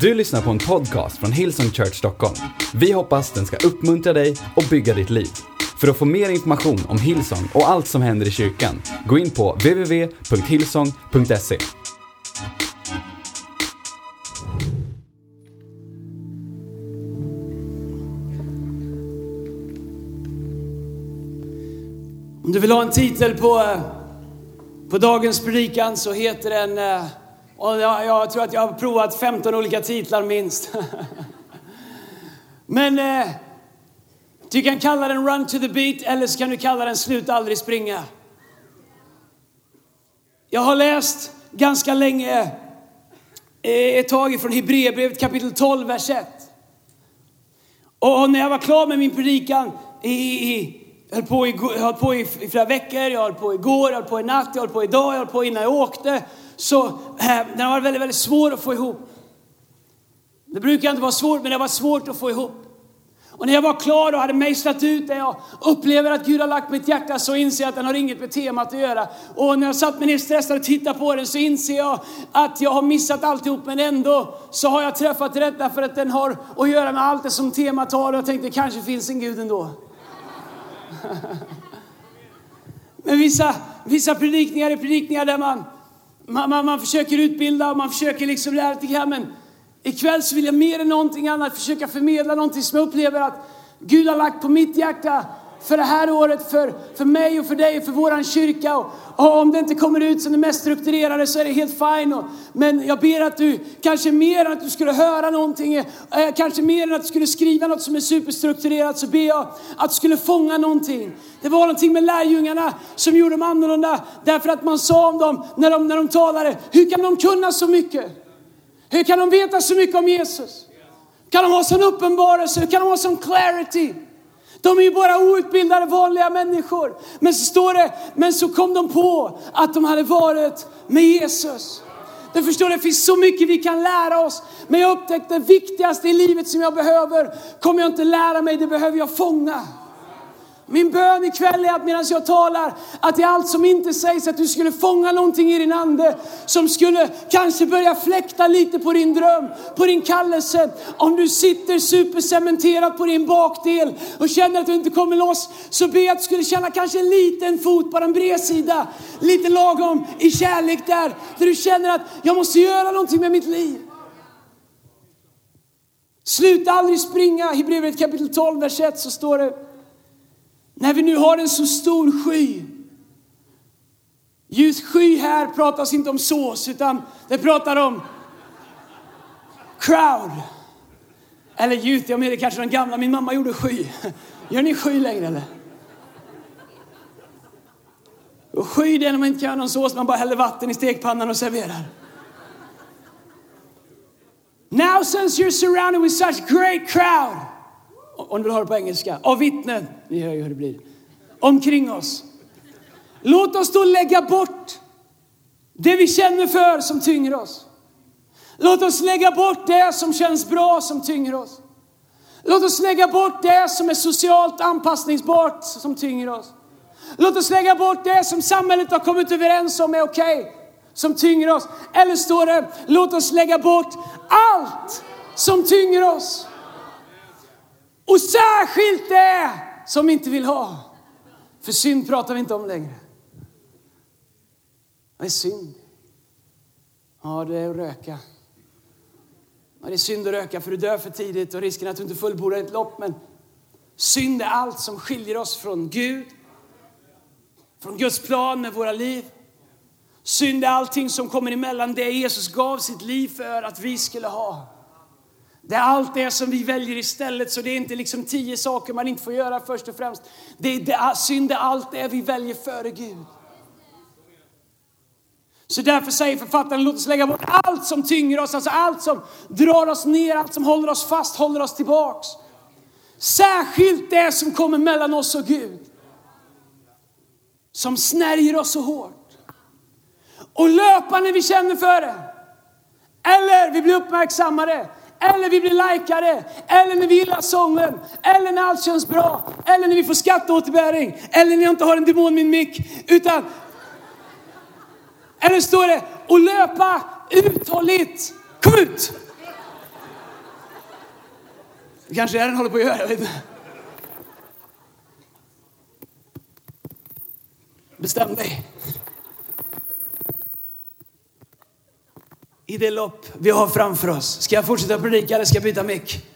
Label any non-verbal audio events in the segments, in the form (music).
Du lyssnar på en podcast från Hillsong Church Stockholm. Vi hoppas den ska uppmuntra dig och bygga ditt liv. För att få mer information om Hillsong och allt som händer i kyrkan, gå in på www.hillsong.se. Om du vill ha en titel på, eh, på dagens predikan så heter den, eh, och jag, jag tror att jag har provat 15 olika titlar minst. (laughs) Men eh, du kan kalla den Run to the beat eller så kan du kalla den Sluta aldrig springa. Jag har läst ganska länge eh, ett tag ifrån Hebreerbrevet kapitel 12, vers 1. Och när jag var klar med min predikan i, i jag höll på, i, jag höll på i, i flera veckor, jag höll på igår, jag höll på i natt, jag höll på idag, jag höll på innan jag åkte. Så eh, den var väldigt, väldigt svår att få ihop. Det brukar inte vara svårt, men det var svårt att få ihop. Och när jag var klar och hade mejslat ut det jag upplever att Gud har lagt mitt hjärta så inser jag att den har inget med temat att göra. Och när jag satt mig ner stressad och tittade på den så inser jag att jag har missat alltihop men ändå så har jag träffat rätt därför att den har att göra med allt det som temat har och jag tänkte kanske finns en Gud ändå. (laughs) Men vissa, vissa predikningar är predikningar där man, man, man, man försöker utbilda och man försöker liksom lära lite grann. Men ikväll så vill jag mer än någonting annat försöka förmedla någonting som jag upplever att Gud har lagt på mitt hjärta för det här året, för, för mig och för dig och för våran kyrka. Och, och om det inte kommer ut som det mest strukturerade så är det helt fine. Och, men jag ber att du, kanske mer än att du skulle höra någonting, eh, kanske mer än att du skulle skriva något som är superstrukturerat, så ber jag att du skulle fånga någonting. Det var någonting med lärjungarna som gjorde dem annorlunda, därför att man sa om dem när de, när de talade, hur kan de kunna så mycket? Hur kan de veta så mycket om Jesus? Kan de ha sån uppenbarelse? Hur kan de ha sån clarity? De är ju bara outbildade vanliga människor. Men så står det, men så kom de på att de hade varit med Jesus. Du förstår, det finns så mycket vi kan lära oss. Men jag upptäckte det viktigaste i livet som jag behöver, kommer jag inte lära mig, det behöver jag fånga. Min bön ikväll är att medan jag talar, att i allt som inte sägs, att du skulle fånga någonting i din ande som skulle kanske börja fläkta lite på din dröm, på din kallelse. Om du sitter supercementerad på din bakdel och känner att du inte kommer loss, så be att du skulle känna kanske en liten fot bara en bredsida, lite lagom i kärlek där, där du känner att jag måste göra någonting med mitt liv. Sluta aldrig springa. I brevet kapitel 12, vers 1 så står det när vi nu har en så stor sky. Ljus sky här pratas inte om sås, utan det pratar om crowd. Eller youth, jag menar kanske den gamla. Min mamma gjorde sky. Gör ni sky längre eller? Och sky det är när man inte kan göra någon sås, man bara häller vatten i stekpannan och serverar. Now since you're surrounded with such great crowd om du vill ha det på engelska, av vittnen, ni hör ju hur det blir, omkring oss. Låt oss då lägga bort det vi känner för som tynger oss. Låt oss lägga bort det som känns bra som tynger oss. Låt oss lägga bort det som är socialt anpassningsbart som tynger oss. Låt oss lägga bort det som samhället har kommit överens om är okej, okay, som tynger oss. Eller står det, låt oss lägga bort allt som tynger oss. Och särskilt det som vi inte vill ha. För synd pratar vi inte om längre. Vad är synd? Ja, det är att röka. Ja, det är synd att röka för du dör för tidigt och risken att du inte fullbordar ett lopp. Men synd är allt som skiljer oss från Gud, från Guds plan med våra liv. Synd är allting som kommer emellan det Jesus gav sitt liv för att vi skulle ha. Det är allt det som vi väljer istället, så det är inte liksom tio saker man inte får göra först och främst. Det är, det ah, synd är allt det vi väljer före Gud. Så därför säger författaren, låt oss lägga bort allt som tynger oss, alltså allt som drar oss ner, allt som håller oss fast, håller oss tillbaks. Särskilt det som kommer mellan oss och Gud. Som snärjer oss så hårt. Och löpa när vi känner för det. Eller vi blir uppmärksammade. Eller vi blir likade, eller när vi gillar sången, eller när allt känns bra, eller när vi får skatteåterbäring, eller när jag inte har en demon i min mick. Utan, eller står det, och löpa uthålligt. Kom ut! Det kanske är det den håller på att göra, jag vet inte. Bestäm dig. I det lopp vi har framför oss. Ska jag fortsätta predika eller ska jag byta mick?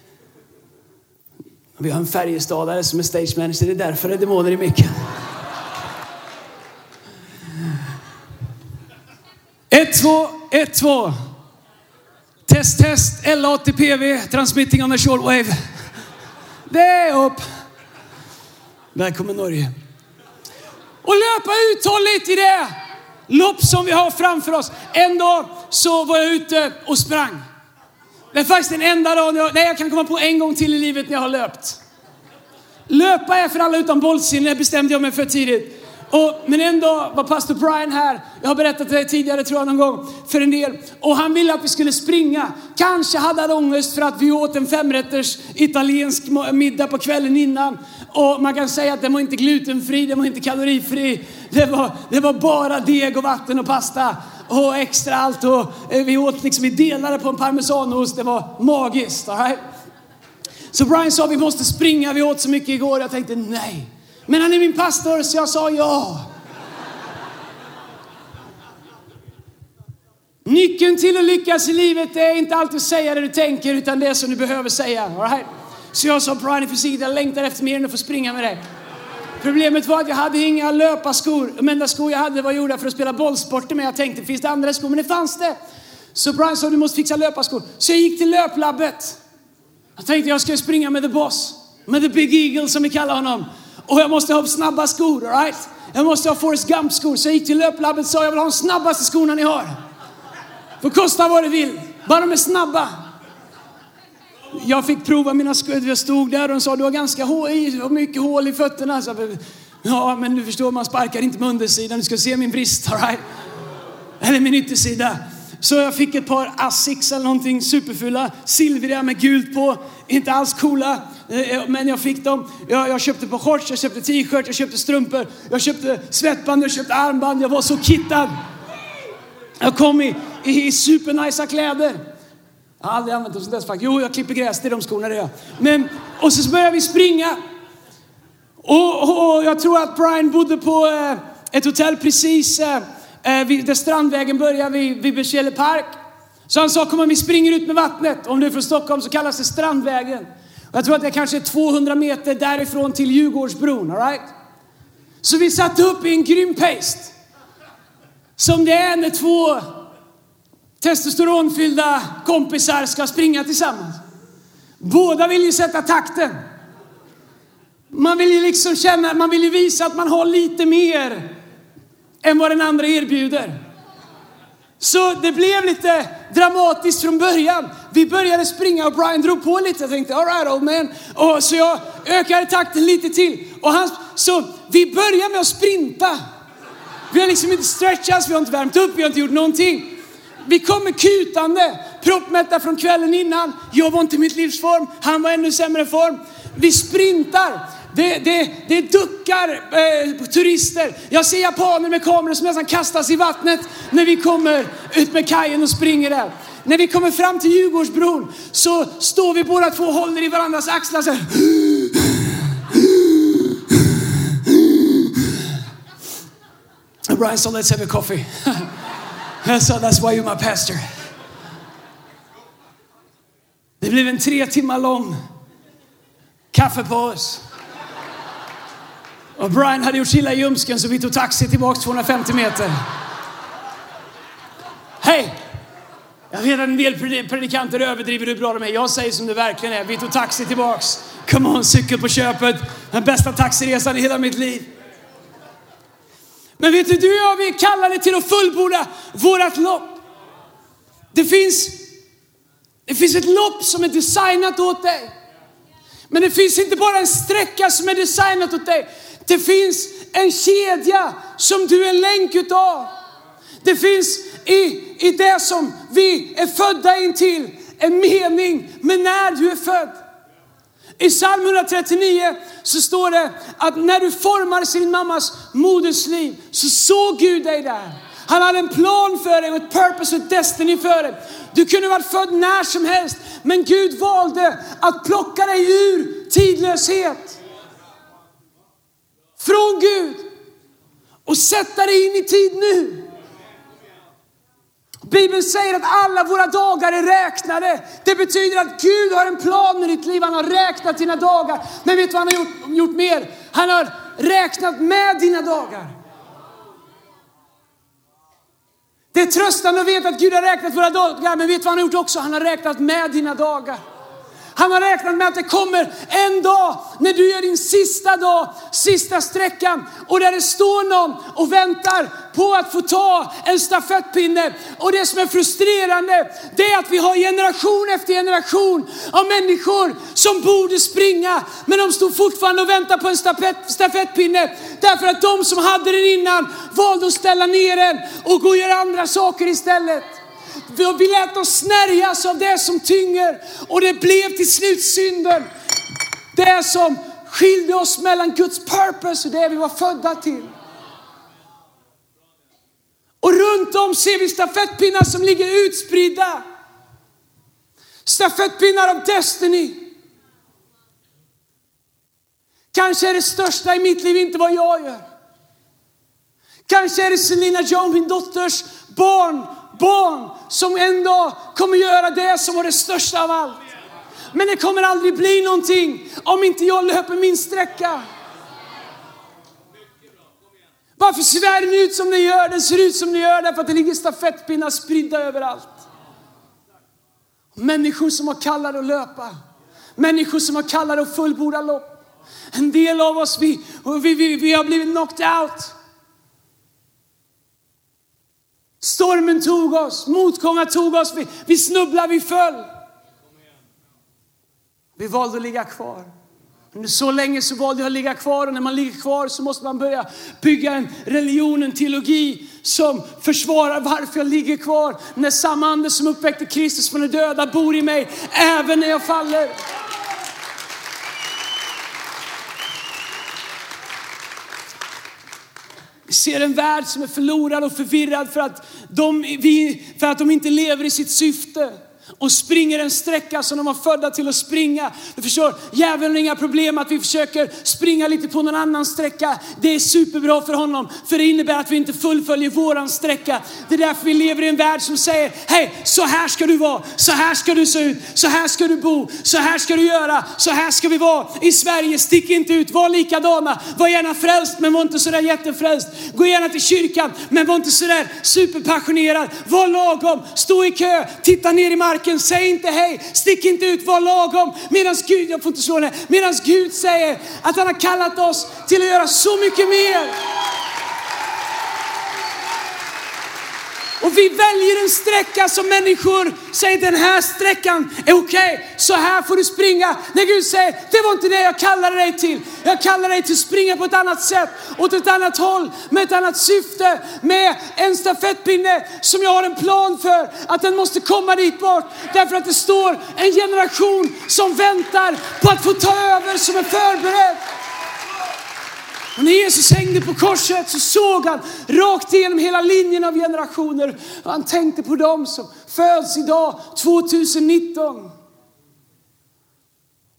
Vi har en Färjestadare som är stage manager, det är därför det är demoner i micken. Ett, två, ett, två. Test, test, LATPV, transmitting on a shortwave. Det är upp. Välkommen Norge. Och löpa uthålligt i det lopp som vi har framför oss. En dag så var jag ute och sprang. Det är faktiskt den enda dagen jag, nej, jag kan komma på en gång till i livet när jag har löpt. Löpa är för alla utan bollsinne, bestämde jag mig för tidigt. Och, men en dag var pastor Brian här, jag har berättat det tidigare tror jag någon gång, för en del. Och han ville att vi skulle springa. Kanske hade han ångest för att vi åt en femrätters italiensk middag på kvällen innan. Och man kan säga att den var inte glutenfri, den var inte kalorifri. Det var, det var bara deg och vatten och pasta och extra allt. Och eh, vi åt liksom, vi delade på en parmesanost, det var magiskt. Right? Så Brian sa vi måste springa, vi åt så mycket igår. Jag tänkte nej. Men han är min pastor så jag sa ja. Nyckeln till att lyckas i livet är inte alltid att säga det du tänker utan det som du behöver säga. All right? Så jag sa Brian i sidan, jag längtar efter mer än att få springa med dig. Problemet var att jag hade inga löparskor. De enda skor jag hade var gjorda för att spela bollsporter med. Jag tänkte, finns det andra skor? Men det fanns det. Så Brian sa, du måste fixa löparskor. Så jag gick till löplabbet. Jag tänkte, jag ska springa med the boss. Med the big eagle som vi kallar honom. Och jag måste ha snabba skor, right? Jag måste ha Forrest Gump-skor. Så jag gick till löplabbet och sa, jag vill ha de snabbaste skorna ni har. Får kosta vad det vill. Bara de är snabba. Jag fick prova mina skor. Jag stod där och de sa du har ganska hål, mycket hål i fötterna. Så, ja, men du förstår, man sparkar inte med undersidan. Du ska se min brist, all right? Eller min yttersida. Så jag fick ett par Asics eller någonting superfula, silvriga med gult på. Inte alls coola, eh, eh, men jag fick dem. Jag, jag köpte på shorts, jag köpte t-shirt, jag köpte strumpor, jag köpte svettband, jag köpte armband. Jag var så kittad. Jag kom i, i supernice kläder. Jag har aldrig använt dem sån där. Jo, jag klipper gräs, det är de skorna det gör. Men, och så började vi springa. Och, och, och, jag tror att Brian bodde på eh, ett hotell precis eh, eh vid, där Strandvägen börjar vid, vid Berzelii park. Så han sa, kom vi springer ut med vattnet. Om du är från Stockholm så kallas det Strandvägen. Och jag tror att det kanske är 200 meter därifrån till Djurgårdsbron, all right? Så vi satte upp i en grym pace. Som det är när två testosteronfyllda kompisar ska springa tillsammans. Båda vill ju sätta takten. Man vill ju liksom känna, man vill ju visa att man har lite mer än vad den andra erbjuder. Så det blev lite dramatiskt från början. Vi började springa och Brian drog på lite. Jag tänkte, alright old man. Och så jag ökade takten lite till. Och han, så vi börjar med att sprinta. Vi har liksom inte stretchats, vi har inte värmt upp, vi har inte gjort någonting. Vi kommer kutande, proppmätta från kvällen innan. Jag var inte i mitt livsform, han var ännu sämre form. Vi sprintar. Det, det, det duckar eh, turister. Jag ser japaner med kameror som nästan kastas i vattnet när vi kommer ut med kajen och springer där. När vi kommer fram till Djurgårdsbron så står vi båda två och håller i varandras axlar så här. Brian so let's have a coffee. (laughs) So that's why you're my pastor. Det blev en tre timmar lång kaffepaus. Och Brian hade gjort illa i ljumsken så vi tog taxi tillbaks 250 meter. Hej! Jag vet att en del predikanter överdriver hur bra de är. Jag säger som det verkligen är. Vi tog taxi tillbaks. Come on, cykel på köpet. Den bästa taxiresan i hela mitt liv. Men vet du, du och jag, vi är kallade till att fullborda vårat lopp. Det finns, det finns ett lopp som är designat åt dig. Men det finns inte bara en sträcka som är designat åt dig. Det finns en kedja som du är en länk utav. Det finns i, i det som vi är födda in till en mening med när du är född. I psalm 139 så står det att när du formar sin mammas modersliv så såg Gud dig där. Han hade en plan för dig och ett purpose och ett destiny för dig. Du kunde varit född när som helst, men Gud valde att plocka dig ur tidlöshet. Från Gud och sätta dig in i tid nu. Bibeln säger att alla våra dagar är räknade. Det betyder att Gud har en plan med ditt liv. Han har räknat dina dagar. Men vet du vad han har gjort, gjort mer? Han har räknat med dina dagar. Det är tröstande att veta att Gud har räknat våra dagar, men vet du vad han har gjort också? Han har räknat med dina dagar. Han har räknat med att det kommer en dag när du gör din sista dag, sista sträckan och där det står någon och väntar på att få ta en stafettpinne. Och det som är frustrerande, det är att vi har generation efter generation av människor som borde springa, men de står fortfarande och väntar på en stafettpinne. Därför att de som hade den innan valde att ställa ner den och gå och göra andra saker istället. Vi lät oss snärjas av det som tynger och det blev till slut synden. Det som skilde oss mellan Guds purpose och det vi var födda till. Och runt om ser vi stafettpinnar som ligger utspridda. Stafettpinnar av Destiny. Kanske är det största i mitt liv inte vad jag gör. Kanske är det Selina Joe, min dotters barn, barn som en dag kommer göra det som var det största av allt. Men det kommer aldrig bli någonting om inte jag löper min sträcka. Varför ser världen ut som den gör? Den ser ut som den gör därför att det ligger stafettpinnar spridda överallt. Människor som har kallade att löpa. Människor som har kallade att fullborda lopp. En del av oss, vi, vi, vi, vi har blivit knocked out. Stormen tog oss, motgångar tog oss, vi, vi snubblade, vi föll. Vi valde att ligga kvar. Under så länge så valde jag att ligga kvar och när man ligger kvar så måste man börja bygga en religion, en teologi som försvarar varför jag ligger kvar. När samma ande som uppväckte Kristus från de döda bor i mig, även när jag faller. Ser en värld som är förlorad och förvirrad för att de, vi, för att de inte lever i sitt syfte och springer en sträcka som de var födda till att springa. Du förstår, djävulen har inga problem att vi försöker springa lite på någon annan sträcka. Det är superbra för honom, för det innebär att vi inte fullföljer våran sträcka. Det är därför vi lever i en värld som säger, hej, så här ska du vara, så här ska du se ut, så här ska du bo, så här ska du göra, så här ska vi vara. I Sverige, stick inte ut, var likadana, var gärna frälst men var inte sådär jättefrälst. Gå gärna till kyrkan men var inte sådär superpassionerad. Var lagom, stå i kö, titta ner i marken marken, säg inte hej, stick inte ut, var lagom. Medan Gud, jag får inte slå den medan Gud säger att han har kallat oss till att göra så mycket mer. Och vi väljer en sträcka som människor säger den här sträckan är okej, okay, så här får du springa. När Gud säger det var inte det jag kallade dig till. Jag kallade dig till att springa på ett annat sätt, åt ett annat håll, med ett annat syfte, med en stafettpinne som jag har en plan för att den måste komma dit bort. Därför att det står en generation som väntar på att få ta över som är förberedd. Och när Jesus hängde på korset så såg han rakt igenom hela linjen av generationer. Och han tänkte på dem som föds idag 2019.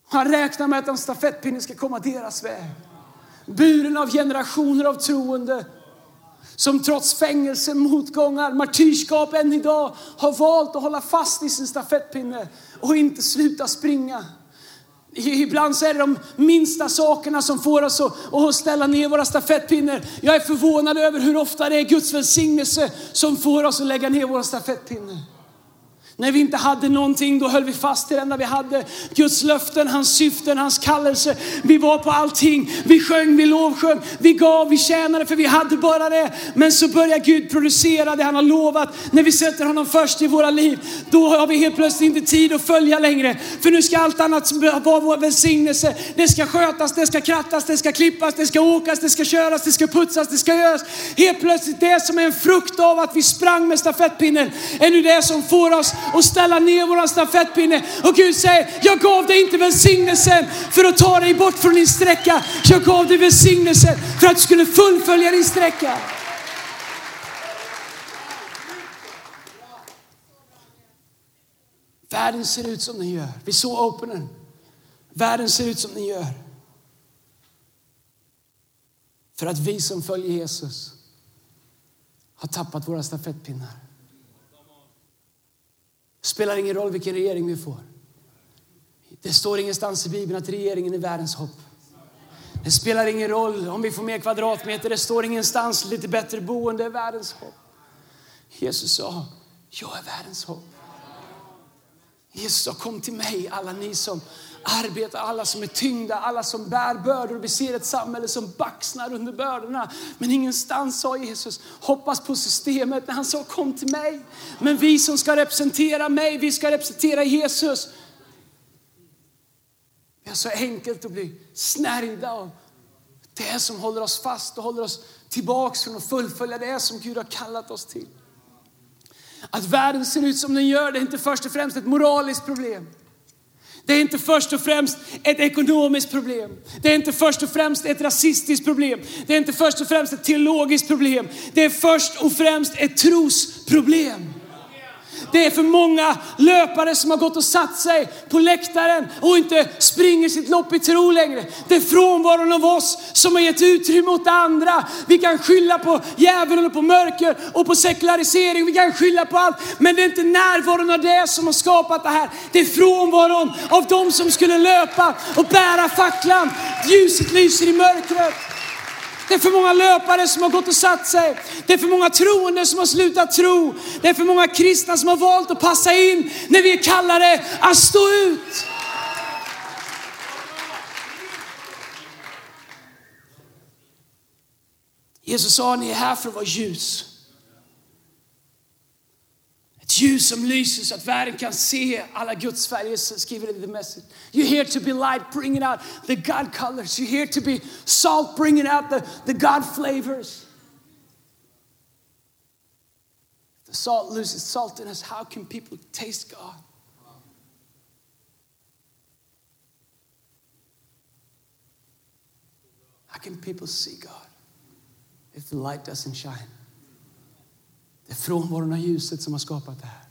Han räknar med att en stafettpinne ska komma deras väg. Buren av generationer av troende som trots fängelse, motgångar, martyrskap än idag har valt att hålla fast i sin stafettpinne och inte sluta springa. Ibland så är det de minsta sakerna som får oss att, ställa ner våra stafettpinnar. Jag är förvånad över hur ofta det är Guds välsignelse som får oss att lägga ner våra stafettpinnar. När vi inte hade någonting, då höll vi fast i det enda vi hade. Guds löften, hans syften, hans kallelse. Vi var på allting. Vi sjöng, vi lovsjöng, vi gav, vi tjänade för vi hade bara det. Men så börjar Gud producera det han har lovat. När vi sätter honom först i våra liv, då har vi helt plötsligt inte tid att följa längre. För nu ska allt annat vara vår välsignelse. Det ska skötas, det ska krattas, det ska klippas, det ska åkas, det ska köras, det ska putsas, det ska göras. Helt plötsligt det som är en frukt av att vi sprang med stafettpinnen är nu det som får oss och ställa ner våran stafettpinne. Och Gud säger, jag gav dig inte välsignelsen för att ta dig bort från din sträcka. Jag gav dig välsignelsen för att du skulle fullfölja din sträcka. Världen ser ut som den gör. Vi såg openen. Världen ser ut som den gör. För att vi som följer Jesus har tappat våra stafettpinnar. Det spelar ingen roll vilken regering vi får. Det står ingenstans i Bibeln att regeringen är världens hopp. Det spelar ingen roll om vi får mer kvadratmeter. Det står ingenstans lite bättre boende är världens hopp. Jesus sa, jag är världens hopp. Jesus sa, kom till mig alla ni som arbetar, alla som är tyngda, alla som bär bördor. Vi ser ett samhälle som baxnar under bördorna. Men ingenstans sa Jesus, hoppas på systemet när han sa kom till mig. Men vi som ska representera mig, vi ska representera Jesus. Det är så enkelt att bli snärjda av det som håller oss fast och håller oss tillbaks från att fullfölja det som Gud har kallat oss till. Att världen ser ut som den gör, det är inte först och främst ett moraliskt problem. Det är inte först och främst ett ekonomiskt problem. Det är inte först och främst ett rasistiskt problem. Det är inte först och främst ett teologiskt problem. Det är först och främst ett trosproblem. Det är för många löpare som har gått och satt sig på läktaren och inte springer sitt lopp i tro längre. Det är frånvaron av oss som har gett utrymme åt andra. Vi kan skylla på djävulen och på mörker och på sekularisering. Vi kan skylla på allt. Men det är inte närvaron av det som har skapat det här. Det är frånvaron av de som skulle löpa och bära facklan. Ljuset lyser i mörkret. Det är för många löpare som har gått och satt sig. Det är för många troende som har slutat tro. Det är för många kristna som har valt att passa in när vi är kallade att stå ut. Jesus sa, ni är här för att vara ljus. Ett ljus som lyser så att världen kan se alla Guds färger, skriver det i The Message. You're here to be light, bringing out the God colors. You're here to be salt, bringing out the, the God flavors. If the salt loses saltiness, how can people taste God? How can people see God if the light doesn't shine? Det är frånvaron av ljuset som har skapat det här.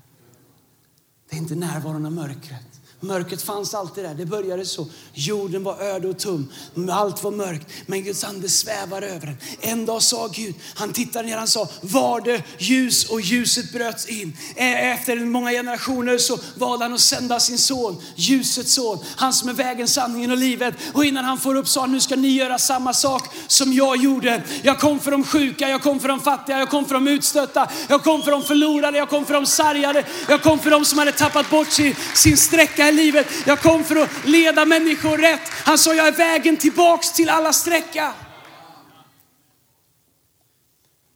Det är inte närvaron av mörkret. Mörkret fanns alltid där. Det började så. Jorden var öde och tom. Allt var mörkt. Men Guds ande svävar över den. En dag sa Gud, han tittade ner, han sa, var det ljus och ljuset bröts in. Efter många generationer så valde han att sända sin son, ljusets son. Han som är vägen, sanningen och livet. Och innan han får upp sa han, nu ska ni göra samma sak som jag gjorde. Jag kom för de sjuka, jag kom för de fattiga, jag kom för de utstötta. Jag kom för de förlorade, jag kom för de sargade. Jag kom för de som hade tappat bort sin, sin sträcka här livet. Jag kom för att leda människor rätt. Han sa, jag är vägen tillbaks till alla sträcka.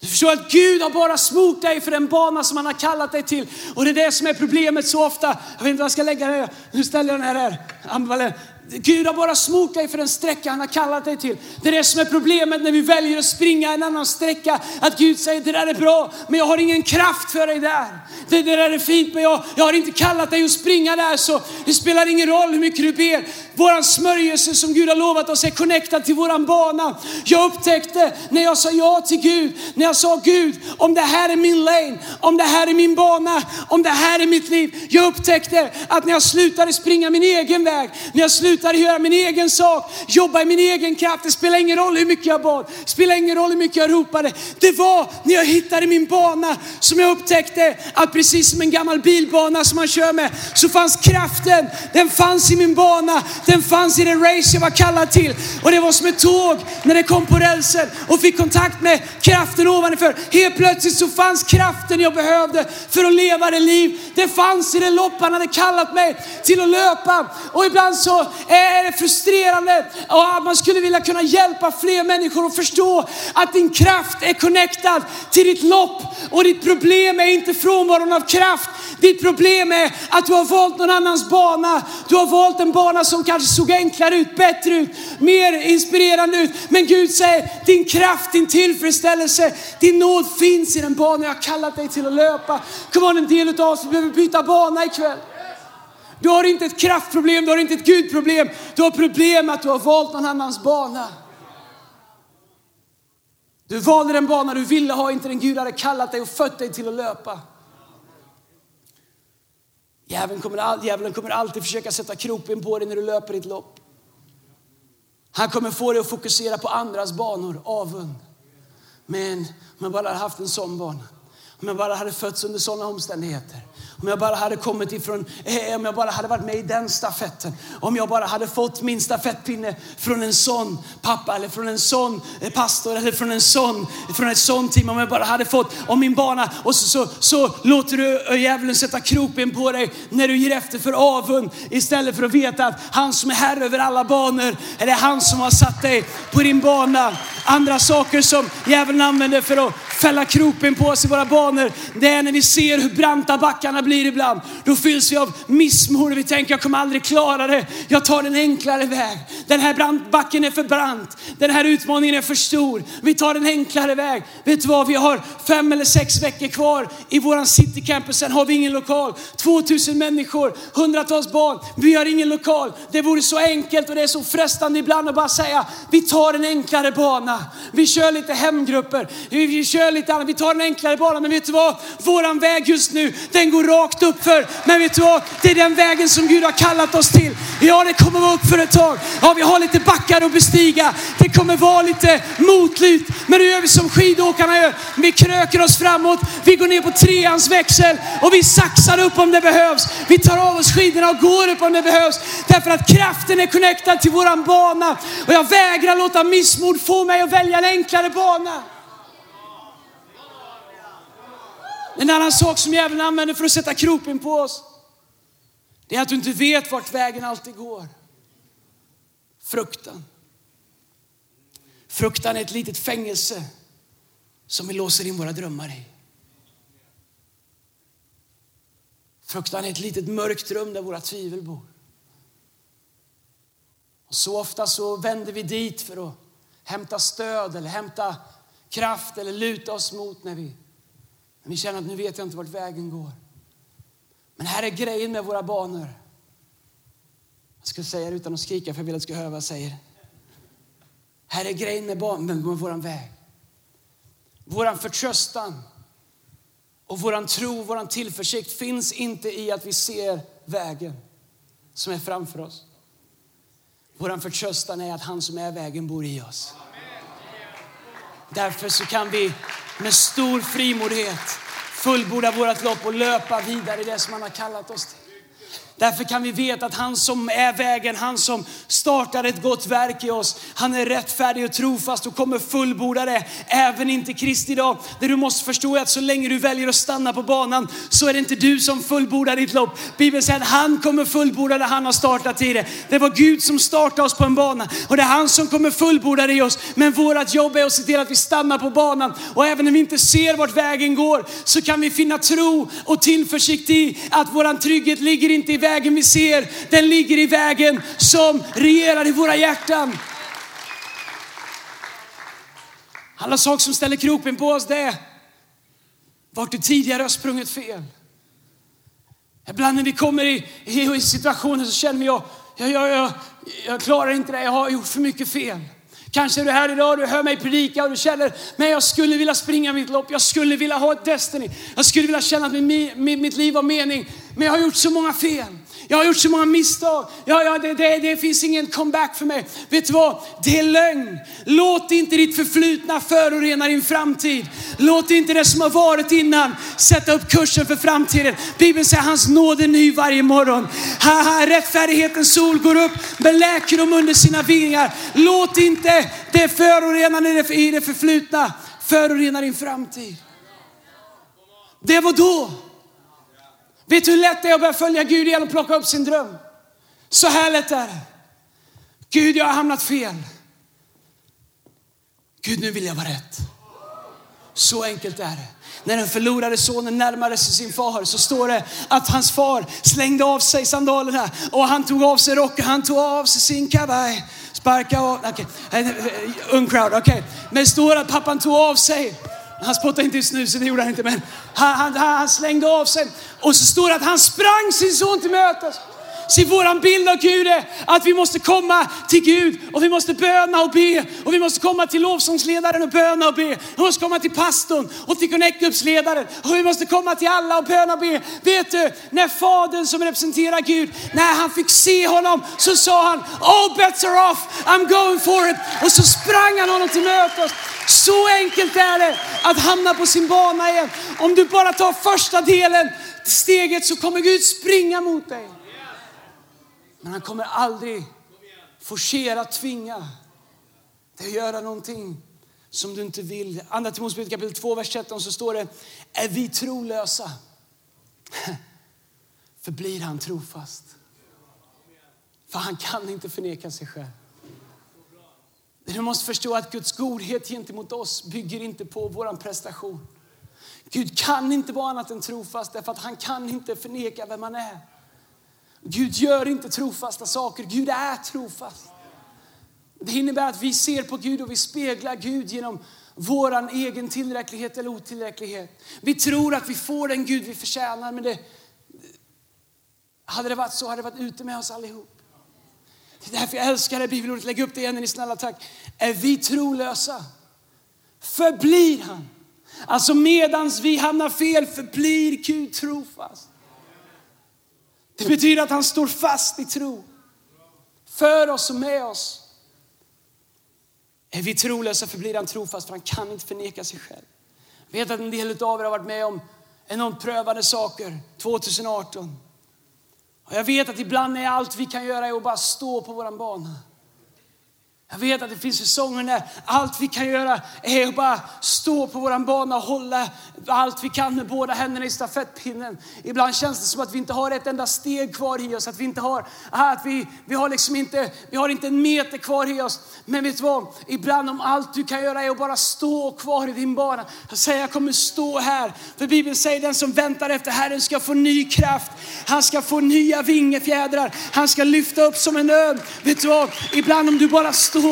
Du förstår att Gud har bara smort dig för den bana som han har kallat dig till. Och det är det som är problemet så ofta. Jag vet inte vad jag ska lägga det. Nu ställer jag den här. här. Gud har bara smort dig för den sträcka han har kallat dig till. Det är det som är problemet när vi väljer att springa en annan sträcka. Att Gud säger det där är bra, men jag har ingen kraft för dig där. Det, det där är fint, men jag, jag har inte kallat dig att springa där så det spelar ingen roll hur mycket du ber. Våran smörjelse som Gud har lovat oss är connectad till våran bana. Jag upptäckte när jag sa ja till Gud, när jag sa Gud, om det här är min lane, om det här är min bana, om det här är mitt liv. Jag upptäckte att när jag slutade springa min egen väg, när jag slutade slutade göra min egen sak, jobba i min egen kraft. Det spelar ingen roll hur mycket jag bad, det spelar ingen roll hur mycket jag ropade. Det var när jag hittade min bana som jag upptäckte att precis som en gammal bilbana som man kör med så fanns kraften, den fanns i min bana, den fanns i det race jag var kallad till. Och det var som ett tåg när det kom på rälsen och fick kontakt med kraften ovanför. Helt plötsligt så fanns kraften jag behövde för att leva det liv. Det fanns i det lopp han hade kallat mig till att löpa. Och ibland så är det frustrerande och att man skulle vilja kunna hjälpa fler människor att förstå att din kraft är connectad till ditt lopp och ditt problem är inte frånvaron av kraft. Ditt problem är att du har valt någon annans bana. Du har valt en bana som kanske såg enklare ut, bättre ut, mer inspirerande ut. Men Gud säger, din kraft, din tillfredsställelse, din nåd finns i den bana jag kallat dig till att löpa. Kom on, en del av oss behöver byta bana ikväll. Du har inte ett kraftproblem, du har inte ett gudproblem. Du har problem att du har valt någon annans bana. Du valde den bana du ville ha, inte den Gud hade kallat dig och fött dig till att löpa. Djävulen kommer, all, djävulen kommer alltid försöka sätta kroppen på dig när du löper ditt lopp. Han kommer få dig att fokusera på andras banor, avund. Men man bara hade haft en sån bana, om jag bara hade fötts under sådana omständigheter, om jag bara hade kommit ifrån, eh, om jag bara hade varit med i den stafetten. Om jag bara hade fått min stafettpinne från en sån pappa eller från en sån eh, pastor eller från en sån, från ett sånt team. Om jag bara hade fått, om min bana och så, så, så låter du eh, djävulen sätta kroppen på dig när du ger efter för avund istället för att veta att han som är herre över alla banor, är det han som har satt dig på din bana. Andra saker som djävulen använder för att fälla kroppen på sig, våra banor, det är när vi ser hur branta backarna blir ibland. Då fylls vi av missmod och vi tänker jag kommer aldrig klara det. Jag tar en enklare väg. Den här backen är för brant. Den här utmaningen är för stor. Vi tar en enklare väg. Vet du vad? Vi har fem eller sex veckor kvar i våran citycampus. Sen har vi ingen lokal. 2000 människor, hundratals barn. Vi har ingen lokal. Det vore så enkelt och det är så frestande ibland att bara säga vi tar en enklare bana. Vi kör lite hemgrupper. Vi kör lite annat. Vi tar en enklare bana. Men vet Vet du vad? Våran väg just nu, den går rakt upp för. Men vet du vad? Det är den vägen som Gud har kallat oss till. Ja, det kommer vara upp för ett tag. Ja, vi har lite backar att bestiga. Det kommer vara lite motlut. Men nu gör vi som skidåkarna gör. Vi kröker oss framåt. Vi går ner på treans växel och vi saxar upp om det behövs. Vi tar av oss skidorna och går upp om det behövs. Därför att kraften är connectad till våran bana. Och jag vägrar låta missmod få mig att välja en enklare bana. En annan sak som djävulen använder för att sätta kroppen på oss, det är att du inte vet vart vägen alltid går. Fruktan. Fruktan är ett litet fängelse som vi låser in våra drömmar i. Fruktan är ett litet mörkt rum där våra tvivel bor. Och så ofta så vänder vi dit för att hämta stöd eller hämta kraft eller luta oss mot när vi när vi känner att nu vet jag inte vart vägen går. Men här är grejen med våra banor. Jag ska säga det utan att skrika för jag vill att du ska höra vad jag säger. Här är grejen med, ban- med, vår väg. Vår förtröstan och vår tro, vår tillförsikt finns inte i att vi ser vägen som är framför oss. Vår förtröstan är att han som är vägen bor i oss. Därför så kan vi med stor frimodighet fullborda vårt lopp och löpa vidare i det som han har kallat oss till. Därför kan vi veta att han som är vägen, han som startar ett gott verk i oss, han är rättfärdig och trofast och kommer fullborda det även inte Kristi dag. Det du måste förstå är att så länge du väljer att stanna på banan så är det inte du som fullbordar ditt lopp. Bibeln säger att han kommer fullborda det han har startat i det. Det var Gud som startade oss på en bana och det är han som kommer fullborda det i oss. Men vårt jobb är att se till att vi stannar på banan och även när vi inte ser vart vägen går så kan vi finna tro och tillförsikt i att våran trygghet ligger inte i vägen vi ser, den ligger i vägen som regerar i våra hjärtan. Alla saker som ställer kroppen på oss det är vart du tidigare har sprungit fel. Ibland när vi kommer i, i, i situationer så känner vi jag, jag, jag, jag, jag klarar inte det, jag har gjort för mycket fel. Kanske är du här idag och du hör mig predika och du känner, men jag skulle vilja springa mitt lopp, jag skulle vilja ha ett Destiny. Jag skulle vilja känna att mitt, mitt liv har mening, men jag har gjort så många fel. Jag har gjort så många misstag. Ja, ja, det, det, det finns ingen comeback för mig. Vet du vad? Det är lögn. Låt inte ditt förflutna förorena din framtid. Låt inte det som har varit innan sätta upp kursen för framtiden. Bibeln säger hans nåd är ny varje morgon. Haha, rättfärdighetens sol går upp med läkedom under sina vingar. Låt inte det förorenande i det förflutna förorena din framtid. Det var då. Vet du hur lätt det är att börja följa Gud igen och plocka upp sin dröm? Så här lätt är det. Gud, jag har hamnat fel. Gud, nu vill jag vara rätt. Så enkelt är det. När den förlorade sonen närmade sig sin far så står det att hans far slängde av sig sandalerna och han tog av sig rocken, han tog av sig sin kavaj. Sparka av, okej, okay. ung crowd, okej. Okay. Men det står att pappan tog av sig han spottade inte i snuset, det gjorde han inte, men han, han, han, slängde av sig. Och så står det att han sprang sin son till mötes. Se, våran bild av Gud är att vi måste komma till Gud och vi måste böna och be. Och vi måste komma till lovsångsledaren och böna och be. Vi måste komma till pastorn och till Connect-gruppsledaren. Och vi måste komma till alla och böna och be. Vet du, när fadern som representerar Gud, när han fick se honom så sa han, all bets are off, I'm going for it. Och så sprang han honom till mötes. Så enkelt är det att hamna på sin bana igen. Om du bara tar första delen, steget, så kommer Gud springa mot dig. Men han kommer aldrig forcera, tvinga dig att göra någonting som du inte vill. Andra Timoteusbrevet kapitel 2, vers 13 så står det, är vi trolösa (laughs) förblir han trofast. För han kan inte förneka sig själv. Du måste förstå att Guds godhet gentemot oss bygger inte på vår prestation. Gud kan inte vara annat än trofast därför att han kan inte förneka vem han är. Gud gör inte trofasta saker, Gud är trofast. Det innebär att vi ser på Gud och vi speglar Gud genom vår egen tillräcklighet eller otillräcklighet. Vi tror att vi får den Gud vi förtjänar men det, hade det varit så hade det varit ute med oss allihop. Det är därför jag älskar det bibelordet. Lägg upp det igen, är ni snälla tack. Är vi trolösa förblir han. Alltså medans vi hamnar fel förblir Gud trofast. Det betyder att han står fast i tro. För oss och med oss. Är vi trolösa förblir han trofast för han kan inte förneka sig själv. Jag vet att en del av er har varit med om enormt prövande saker 2018. Och jag vet att ibland är allt vi kan göra är att bara stå på våran bana. Jag vet att det finns säsonger när allt vi kan göra är att bara stå på våran bana och hålla allt vi kan med båda händerna i stafettpinnen. Ibland känns det som att vi inte har ett enda steg kvar i oss, att vi inte har, ah, att vi, vi har liksom inte, vi har inte en meter kvar i oss. Men vet du vad? Ibland om allt du kan göra är att bara stå kvar i din bana. Jag säger jag kommer stå här. För Bibeln säger den som väntar efter Herren ska få ny kraft. Han ska få nya vingefjädrar. Han ska lyfta upp som en ö. Vet du vad? Ibland om du bara står,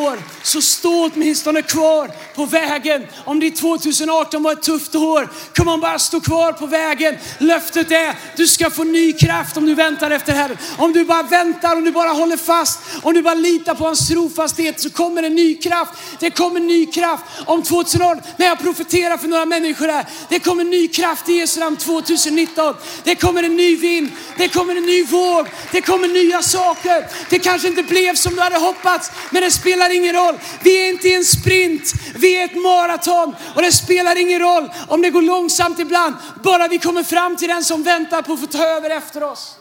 så stå åtminstone kvar på vägen. Om ditt 2018 var ett tufft år, kom on bara stå kvar på vägen. Löftet är, du ska få ny kraft om du väntar efter Herren. Om du bara väntar, om du bara håller fast, om du bara litar på hans trofasthet så kommer en ny kraft. Det kommer ny kraft om 2018. När jag profeterar för några människor här, det kommer ny kraft i Jesu namn 2019. Det kommer en ny vind, det kommer en ny våg, det kommer nya saker. Det kanske inte blev som du hade hoppats, men det spelar spelar ingen roll. Vi är inte i en sprint, vi är ett maraton och det spelar ingen roll om det går långsamt ibland, bara vi kommer fram till den som väntar på att få ta över efter oss.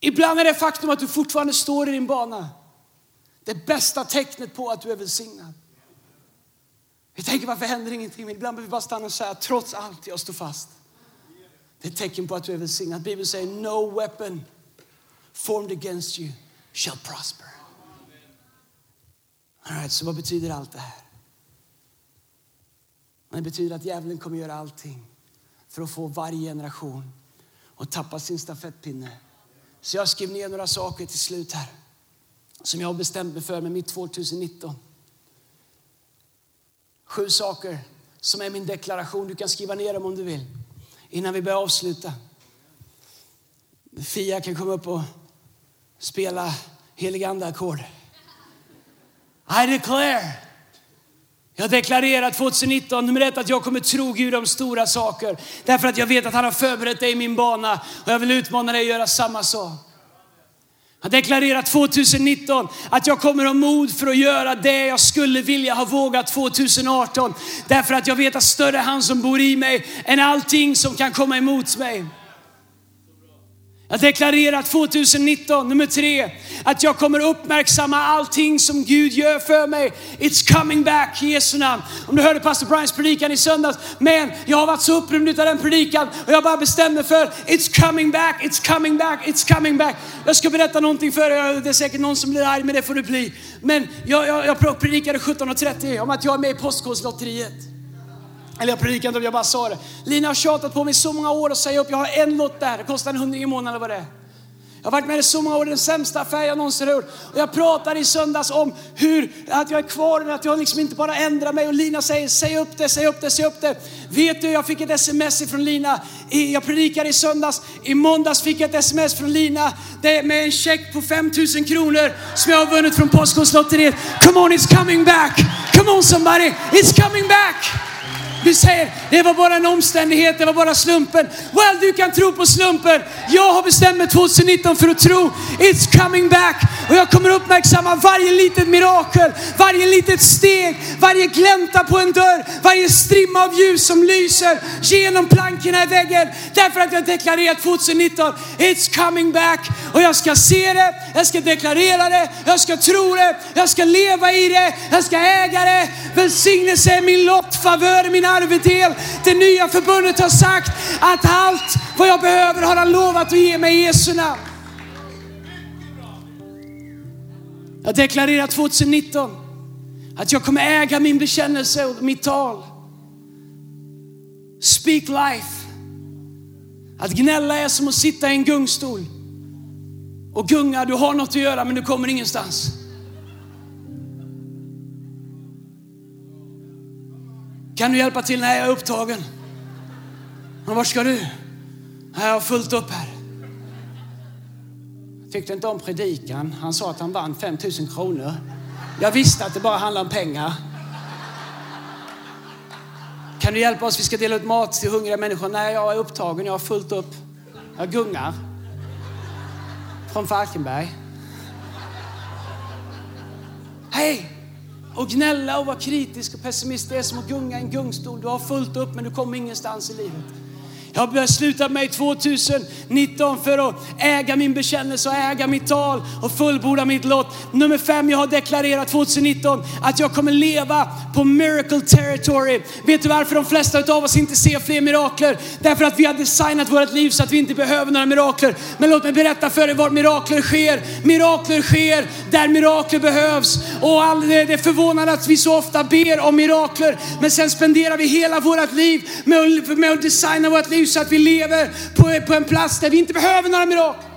Ibland är det faktum att du fortfarande står i din bana det bästa tecknet på att du är välsignad. Vi tänker varför händer ingenting? Men ibland behöver vi bara stanna och säga trots allt jag står fast. Det är ett tecken på att du är välsignad. Bibeln säger no weapon formed against you shall prosper. All right, så vad betyder allt det här? Det betyder att djävulen kommer göra allting för att få varje generation att tappa sin stafettpinne. Så jag skrev ner några saker till slut här som jag har bestämt mig för med mitt 2019. Sju saker som är min deklaration. Du kan skriva ner dem om du vill innan vi börjar avsluta. Fia kan komma upp och spela heligande-ackord. I declare. Jag deklarerar 2019, nummer ett, att jag kommer tro Gud om stora saker. Därför att jag vet att han har förberett dig i min bana och jag vill utmana dig att göra samma sak. Han deklarerar 2019 att jag kommer ha mod för att göra det jag skulle vilja ha vågat 2018. Därför att jag vet att större är han som bor i mig än allting som kan komma emot mig. Jag deklarerar 2019, nummer tre, att jag kommer uppmärksamma allting som Gud gör för mig. It's coming back i Jesu namn. Om du hörde pastor Brians predikan i söndags, men jag har varit så upprymd av den predikan och jag bara bestämde för It's coming back, it's coming back, it's coming back. Jag ska berätta någonting för er, det är säkert någon som blir arg, men det får du bli. Men jag, jag, jag predikade 17.30 om att jag är med i Postkodlotteriet. Eller jag predikade inte, jag bara sa det. Lina har tjatat på mig så många år att säga upp, jag har en lott där, det kostar en hundring i månaden eller vad det är. Jag har varit med i så många år, den sämsta affär jag någonsin har gjort. Och jag pratade i söndags om hur, att jag är kvar, att jag liksom inte bara ändrar mig. Och Lina säger, säg upp det, säg upp det, säg upp det. Vet du, jag fick ett sms från Lina. Jag predikade i söndags. I måndags fick jag ett sms från Lina det är med en check på 5000 kronor som jag har vunnit från Postkodlotteriet. Come on, it's coming back! Come on somebody, it's coming back! Du säger, det var bara en omständighet, det var bara slumpen. Well, du kan tro på slumpen. Jag har bestämt mig 2019 för att tro, it's coming back. Och jag kommer uppmärksamma varje litet mirakel, varje litet steg, varje glänta på en dörr, varje strimma av ljus som lyser genom plankorna i väggen. Därför att jag deklarerat 2019, it's coming back. Och jag ska se det, jag ska deklarera det, jag ska tro det, jag ska leva i det, jag ska äga det. Välsignelse är min lott, favör är min arvedel. Det nya förbundet har sagt att allt vad jag behöver har han lovat att ge mig i Jesu namn. Jag deklarerar 2019 att jag kommer äga min bekännelse och mitt tal. Speak life. Att gnälla är som att sitta i en gungstol och gunga. Du har något att göra men du kommer ingenstans. Kan du hjälpa till? Nej, jag är upptagen. Men vart ska du? Nej, jag har fullt upp här. Tyckte inte om predikan. Han sa att han vann 5 000 kronor. Jag visste att det bara handlade om pengar. Kan du hjälpa oss? Vi ska dela ut mat till hungriga människor. Nej, jag är upptagen. Jag har fullt upp. Jag gungar. Från Falkenberg. Hej! Och gnälla och vara kritisk och pessimist, det är som att gunga i en gungstol. Du har fullt upp men du kommer ingenstans i livet. Jag har beslutat mig 2019 för att äga min bekännelse och äga mitt tal och fullborda mitt lott. Nummer fem, jag har deklarerat 2019 att jag kommer leva på miracle territory. Vet du varför de flesta av oss inte ser fler mirakler? Därför att vi har designat vårt liv så att vi inte behöver några mirakler. Men låt mig berätta för dig var mirakler sker. Mirakler sker där mirakler behövs. Och all, det är förvånande att vi så ofta ber om mirakler, men sen spenderar vi hela vårt liv med att, med att designa vårt liv så att vi lever på, på en plats där vi inte behöver några mirakel.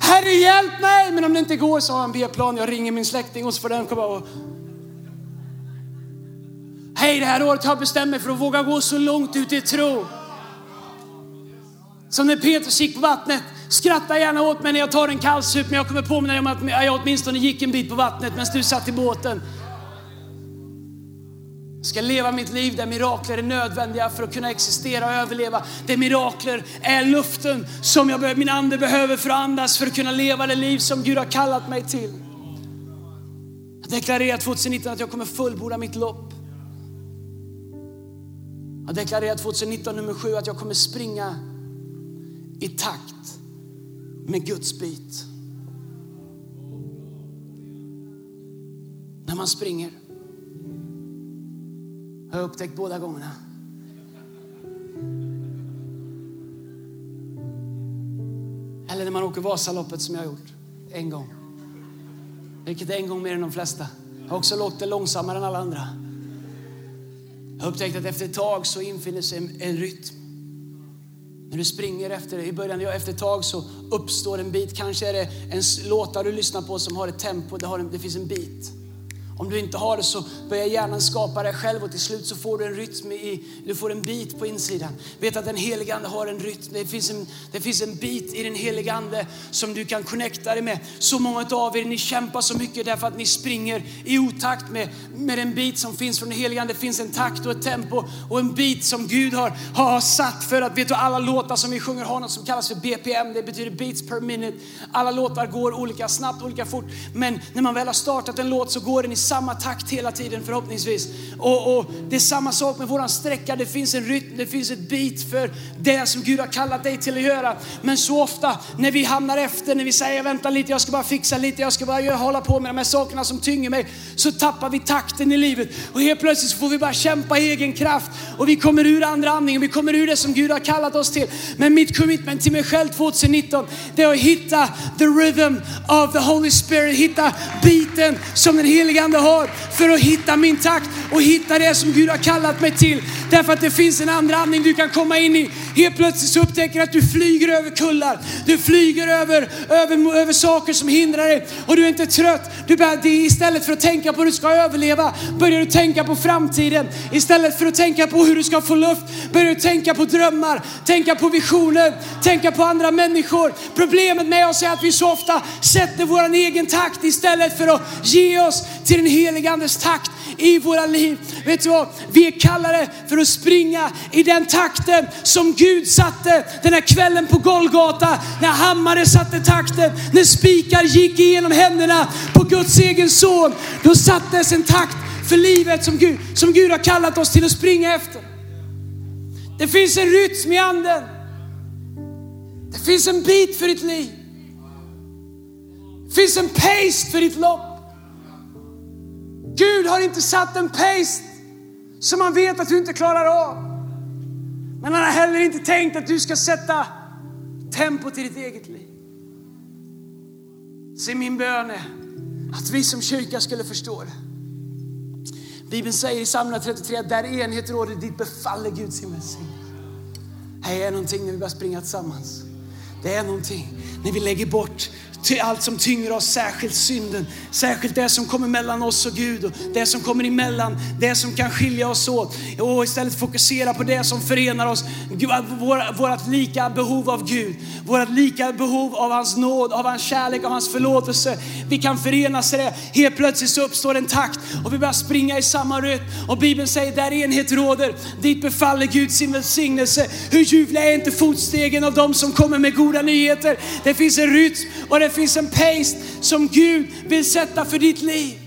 Herre hjälp mig! Men om det inte går så har jag en B-plan. Jag ringer min släkting och så får den komma och... Hej, det här året har jag bestämt mig för att våga gå så långt ut i tro. Som när Petrus gick på vattnet. Skratta gärna åt mig när jag tar en kallsup, men jag kommer påminna dig om att jag åtminstone gick en bit på vattnet medan du satt i båten. Jag ska leva mitt liv där mirakler är nödvändiga för att kunna existera och överleva. Där mirakler är luften som jag, min ande behöver för att andas för att kunna leva det liv som Gud har kallat mig till. Jag deklarerar 2019 att jag kommer fullborda mitt lopp. Jag deklarerar 2019 nummer 7 att jag kommer springa i takt med Guds bit. När man springer har jag upptäckt båda gångerna. Eller när man åker Vasaloppet som jag har gjort en gång. Vilket är en gång mer än de flesta. Jag har också åkt det långsammare än alla andra. Jag har upptäckt att efter ett tag så infinner sig en, en rytm. När du springer efter det, i början, ja, efter ett tag så uppstår en bit. Kanske är det en låtar du lyssnar på som har ett tempo, det, har en, det finns en bit. Om du inte har det så börjar hjärnan skapa det själv och till slut så får du en rytm, i, du får en bit på insidan. Vet att den helige Ande har en rytm, det finns en, det finns en bit i den helige Ande som du kan connecta dig med. Så många av er, ni kämpar så mycket därför att ni springer i otakt med, med den bit som finns från den helige Ande. Det finns en takt och ett tempo och en bit som Gud har, har satt för att, vet du alla låtar som vi sjunger har något som kallas för BPM, det betyder beats per minute. Alla låtar går olika snabbt, olika fort, men när man väl har startat en låt så går den i samma takt hela tiden förhoppningsvis. Och, och, det är samma sak med våran sträcka. Det finns en rytm, det finns ett bit för det som Gud har kallat dig till att göra. Men så ofta när vi hamnar efter, när vi säger vänta lite, jag ska bara fixa lite, jag ska bara göra, hålla på med de här sakerna som tynger mig. Så tappar vi takten i livet och helt plötsligt så får vi bara kämpa i egen kraft och vi kommer ur andra andningen, vi kommer ur det som Gud har kallat oss till. Men mitt commitment till mig själv 2019, det är att hitta the rhythm of the Holy Spirit, hitta biten som den heliga fortfarande har för att hitta min takt och hitta det som Gud har kallat mig till. Därför att det finns en andra andning du kan komma in i. Helt plötsligt så upptäcker du att du flyger över kullar. Du flyger över, över, över saker som hindrar dig och du är inte trött. Du börjar, det istället för att tänka på hur du ska överleva börjar du tänka på framtiden. Istället för att tänka på hur du ska få luft börjar du tänka på drömmar, tänka på visioner, tänka på andra människor. Problemet med oss är att vi så ofta sätter vår egen takt istället för att ge oss till den helige Andes takt i våra liv. Vet du vad? Vi är kallade för att springa i den takten som Gud satte den här kvällen på Golgata när hammare satte takten, när spikar gick igenom händerna på Guds egen son. Då sattes en takt för livet som Gud, som Gud har kallat oss till att springa efter. Det finns en rytm i anden. Det finns en bit för ditt liv. Det finns en pace för ditt lopp. Gud har inte satt en pace som han vet att du inte klarar av. Men han har heller inte tänkt att du ska sätta tempo till ditt eget liv. Se min bön är att vi som kyrka skulle förstå det. Bibeln säger i Psalm 33 att där enhet råder dit befaller Gud sin välsignelse. Här är någonting när vi börjar springa tillsammans. Det är någonting när vi lägger bort till allt som tynger oss, särskilt synden. Särskilt det som kommer mellan oss och Gud och det som kommer emellan, det som kan skilja oss åt. Och istället fokusera på det som förenar oss. Vårt lika behov av Gud, vårt lika behov av hans nåd, av hans kärlek, av hans förlåtelse. Vi kan förenas i det. Helt plötsligt så uppstår en takt och vi börjar springa i samma rytm. Och Bibeln säger där enhet råder, dit befaller Gud sin välsignelse. Hur ljuvliga är inte fotstegen av dem som kommer med goda nyheter? Det finns en rytm och det finns en pace som Gud vill sätta för ditt liv.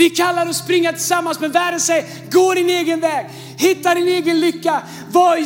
Vi kallar att springa tillsammans men världen säger gå din egen väg, hitta din egen lycka. Var,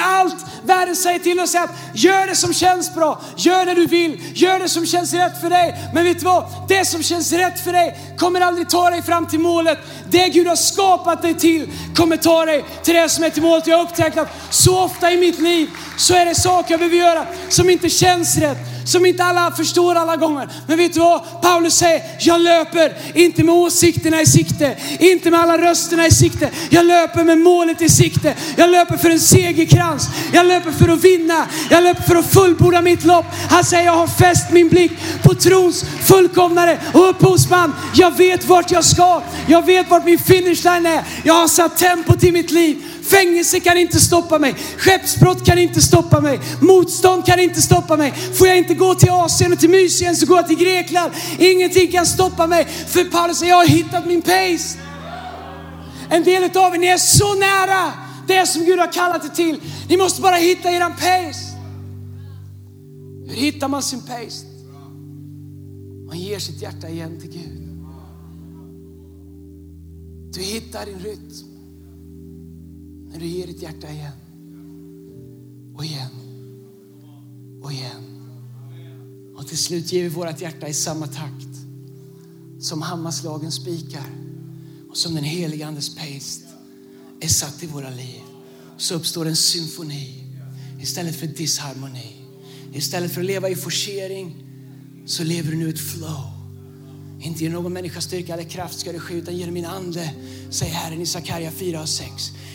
allt världen säger till oss är att gör det som känns bra, gör det du vill, gör det som känns rätt för dig. Men vet du vad? Det som känns rätt för dig kommer aldrig ta dig fram till målet. Det Gud har skapat dig till kommer ta dig till det som är till målet. Jag har upptäckt att så ofta i mitt liv så är det saker jag behöver göra som inte känns rätt som inte alla förstår alla gånger. Men vet du vad? Paulus säger, jag löper inte med åsikterna i sikte, inte med alla rösterna i sikte. Jag löper med målet i sikte. Jag löper för en segerkrans. Jag löper för att vinna. Jag löper för att fullborda mitt lopp. Han säger, jag har fäst min blick på trons fullkomnare och upphovsman. Jag vet vart jag ska. Jag vet vart min finishline är. Jag har satt tempo till mitt liv. Fängelse kan inte stoppa mig. Skeppsbrott kan inte stoppa mig. Motstånd kan inte stoppa mig. Får jag inte gå till Asien och till Mysien så går jag till Grekland. Ingenting kan stoppa mig. För Paulus säger, jag har hittat min pace. En del av er, ni är så nära det som Gud har kallat er till. Ni måste bara hitta eran pace. Hur hittar man sin pace? Man ger sitt hjärta igen till Gud. Du hittar din rytm. När du ger ditt hjärta igen. Och igen. Och igen. Och till slut ger vi vårt hjärta i samma takt som hammarslagen spikar och som den helige Andes pace är satt i våra liv. Så uppstår en symfoni istället för disharmoni. Istället för att leva i forcering så lever du nu ett flow. Inte genom någon människas styrka eller kraft ska det ske utan genom min ande, säger Herren i Sakarja 4 och 6.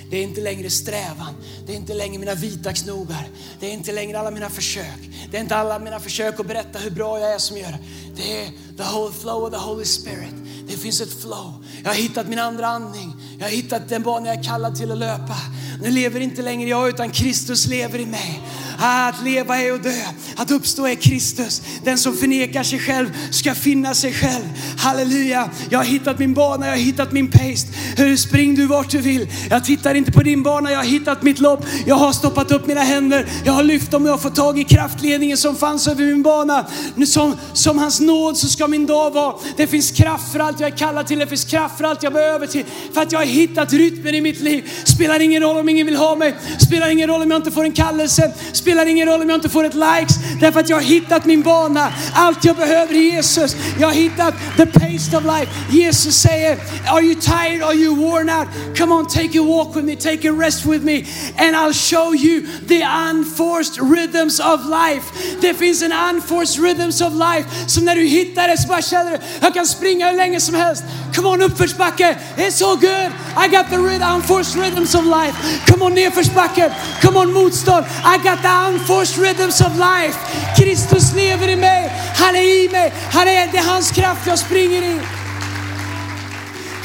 Det är inte längre strävan, det är inte längre mina vita knogar, det är inte längre alla mina försök. Det är inte alla mina försök att berätta hur bra jag är som gör det. Det är the whole flow of the Holy Spirit. Det finns ett flow. Jag har hittat min andra andning. Jag har hittat den bana jag är kallad till att löpa. Nu lever inte längre jag utan Kristus lever i mig. Att leva är att dö, att uppstå är Kristus. Den som förnekar sig själv ska finna sig själv. Halleluja, jag har hittat min bana, jag har hittat min pace. Hur spring du vart du vill. Jag tittar inte på din bana, jag har hittat mitt lopp. Jag har stoppat upp mina händer, jag har lyft dem och jag har fått tag i kraftledningen som fanns över min bana. Nu som, som hans nåd så ska min dag vara. Det finns kraft för allt jag är kallad till, det finns kraft för allt jag behöver till. För att jag har hittat rytmen i mitt liv. Spelar ingen roll om ingen vill ha mig, spelar ingen roll om jag inte får en kallelse. Spelar spelar ingen roll om jag inte får ett likes därför att jag har hittat min bana. Allt jag behöver är Jesus. Jag har hittat the pace of life. Jesus säger, are you tired? Are you worn out? Come on, take a walk with me, take a rest with me and I'll show you the unforced rhythms of life. Det finns en unforced rhythms of life som när du hittar det så bara känner du, jag kan springa hur länge som helst. Come on, uppförsbacke. It's so good. I got the unforced rhythms of life. Come on, nedförsbacke. Come on, motstånd. I got the unforced rhythms of life. Kristus lever i mig. Han är i mig. Han är, det är hans kraft jag springer i.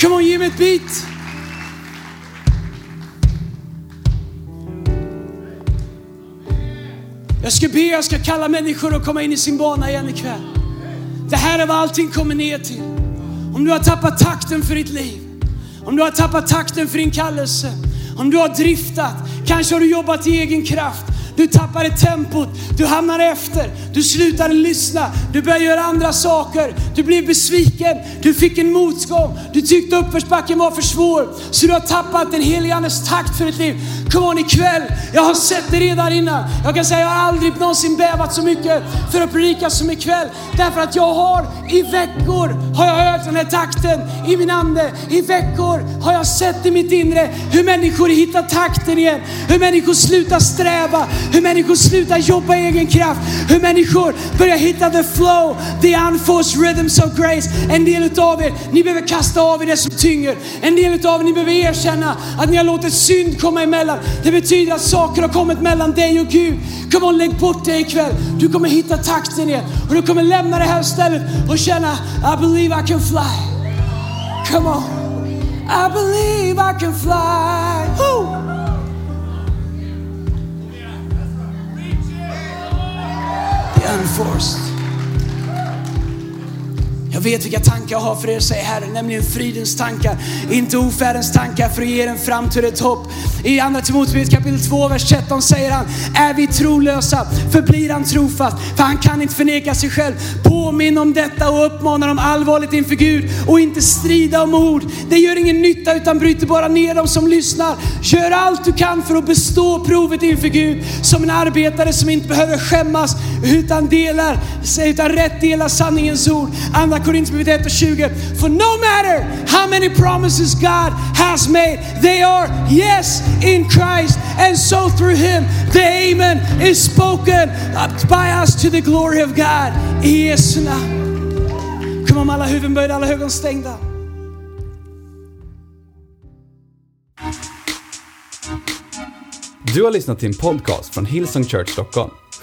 Come on, ge mig ett beat. Jag ska be, jag ska kalla människor att komma in i sin bana igen ikväll. Det här är vad allting kommer ner till. Om du har tappat takten för ditt liv, om du har tappat takten för din kallelse, om du har driftat, kanske har du jobbat i egen kraft, du tappade tempot, du hamnar efter, du slutade lyssna, du började göra andra saker, du blev besviken, du fick en motgång, du tyckte uppförsbacken var för svår, så du har tappat den helige Andes takt för ditt liv. Kom on ikväll, jag har sett det redan innan. Jag kan säga jag har aldrig någonsin bävat så mycket för att predika som ikväll. Därför att jag har i veckor har jag hört den här takten i min ande. I veckor har jag sett i mitt inre hur människor hittar takten igen. Hur människor slutar sträva, hur människor slutar jobba i egen kraft, hur människor börjar hitta the flow, the unforced rhythms of grace. En del utav er, ni behöver kasta av er det som tynger. En del utav er, ni behöver erkänna att ni har låtit synd komma emellan. Det betyder att saker har kommit mellan dig och Gud. Kom on, lägg bort det ikväll. Du kommer hitta takten igen och du kommer lämna det här stället och känna I believe I can fly. Come on. I believe I can fly. Woo! The unforced. Jag vet vilka tankar jag har för er, säger Herren, nämligen fridens tankar, inte ofärdens tankar för att ge er en framtid ett hopp. I andra Timoteus kapitel 2, vers 13 säger han, är vi trolösa förblir han trofast, för han kan inte förneka sig själv. Påminn om detta och uppmana dem allvarligt inför Gud och inte strida om ord. Det gör ingen nytta utan bryter bara ner dem som lyssnar. Gör allt du kan för att bestå provet inför Gud som en arbetare som inte behöver skämmas utan delar, utan rätt delar sanningens ord. Andra Korinthierbrevet 1 och 20. For no matter how many promises God has made, they are yes in Christ. And so through him, the amen is spoken by us to the glory of God. I Jesu namn. Kom om alla huvuden böjda, alla ögon stängda. Du har lyssnat till en podcast från Hillsong Church Stockholm.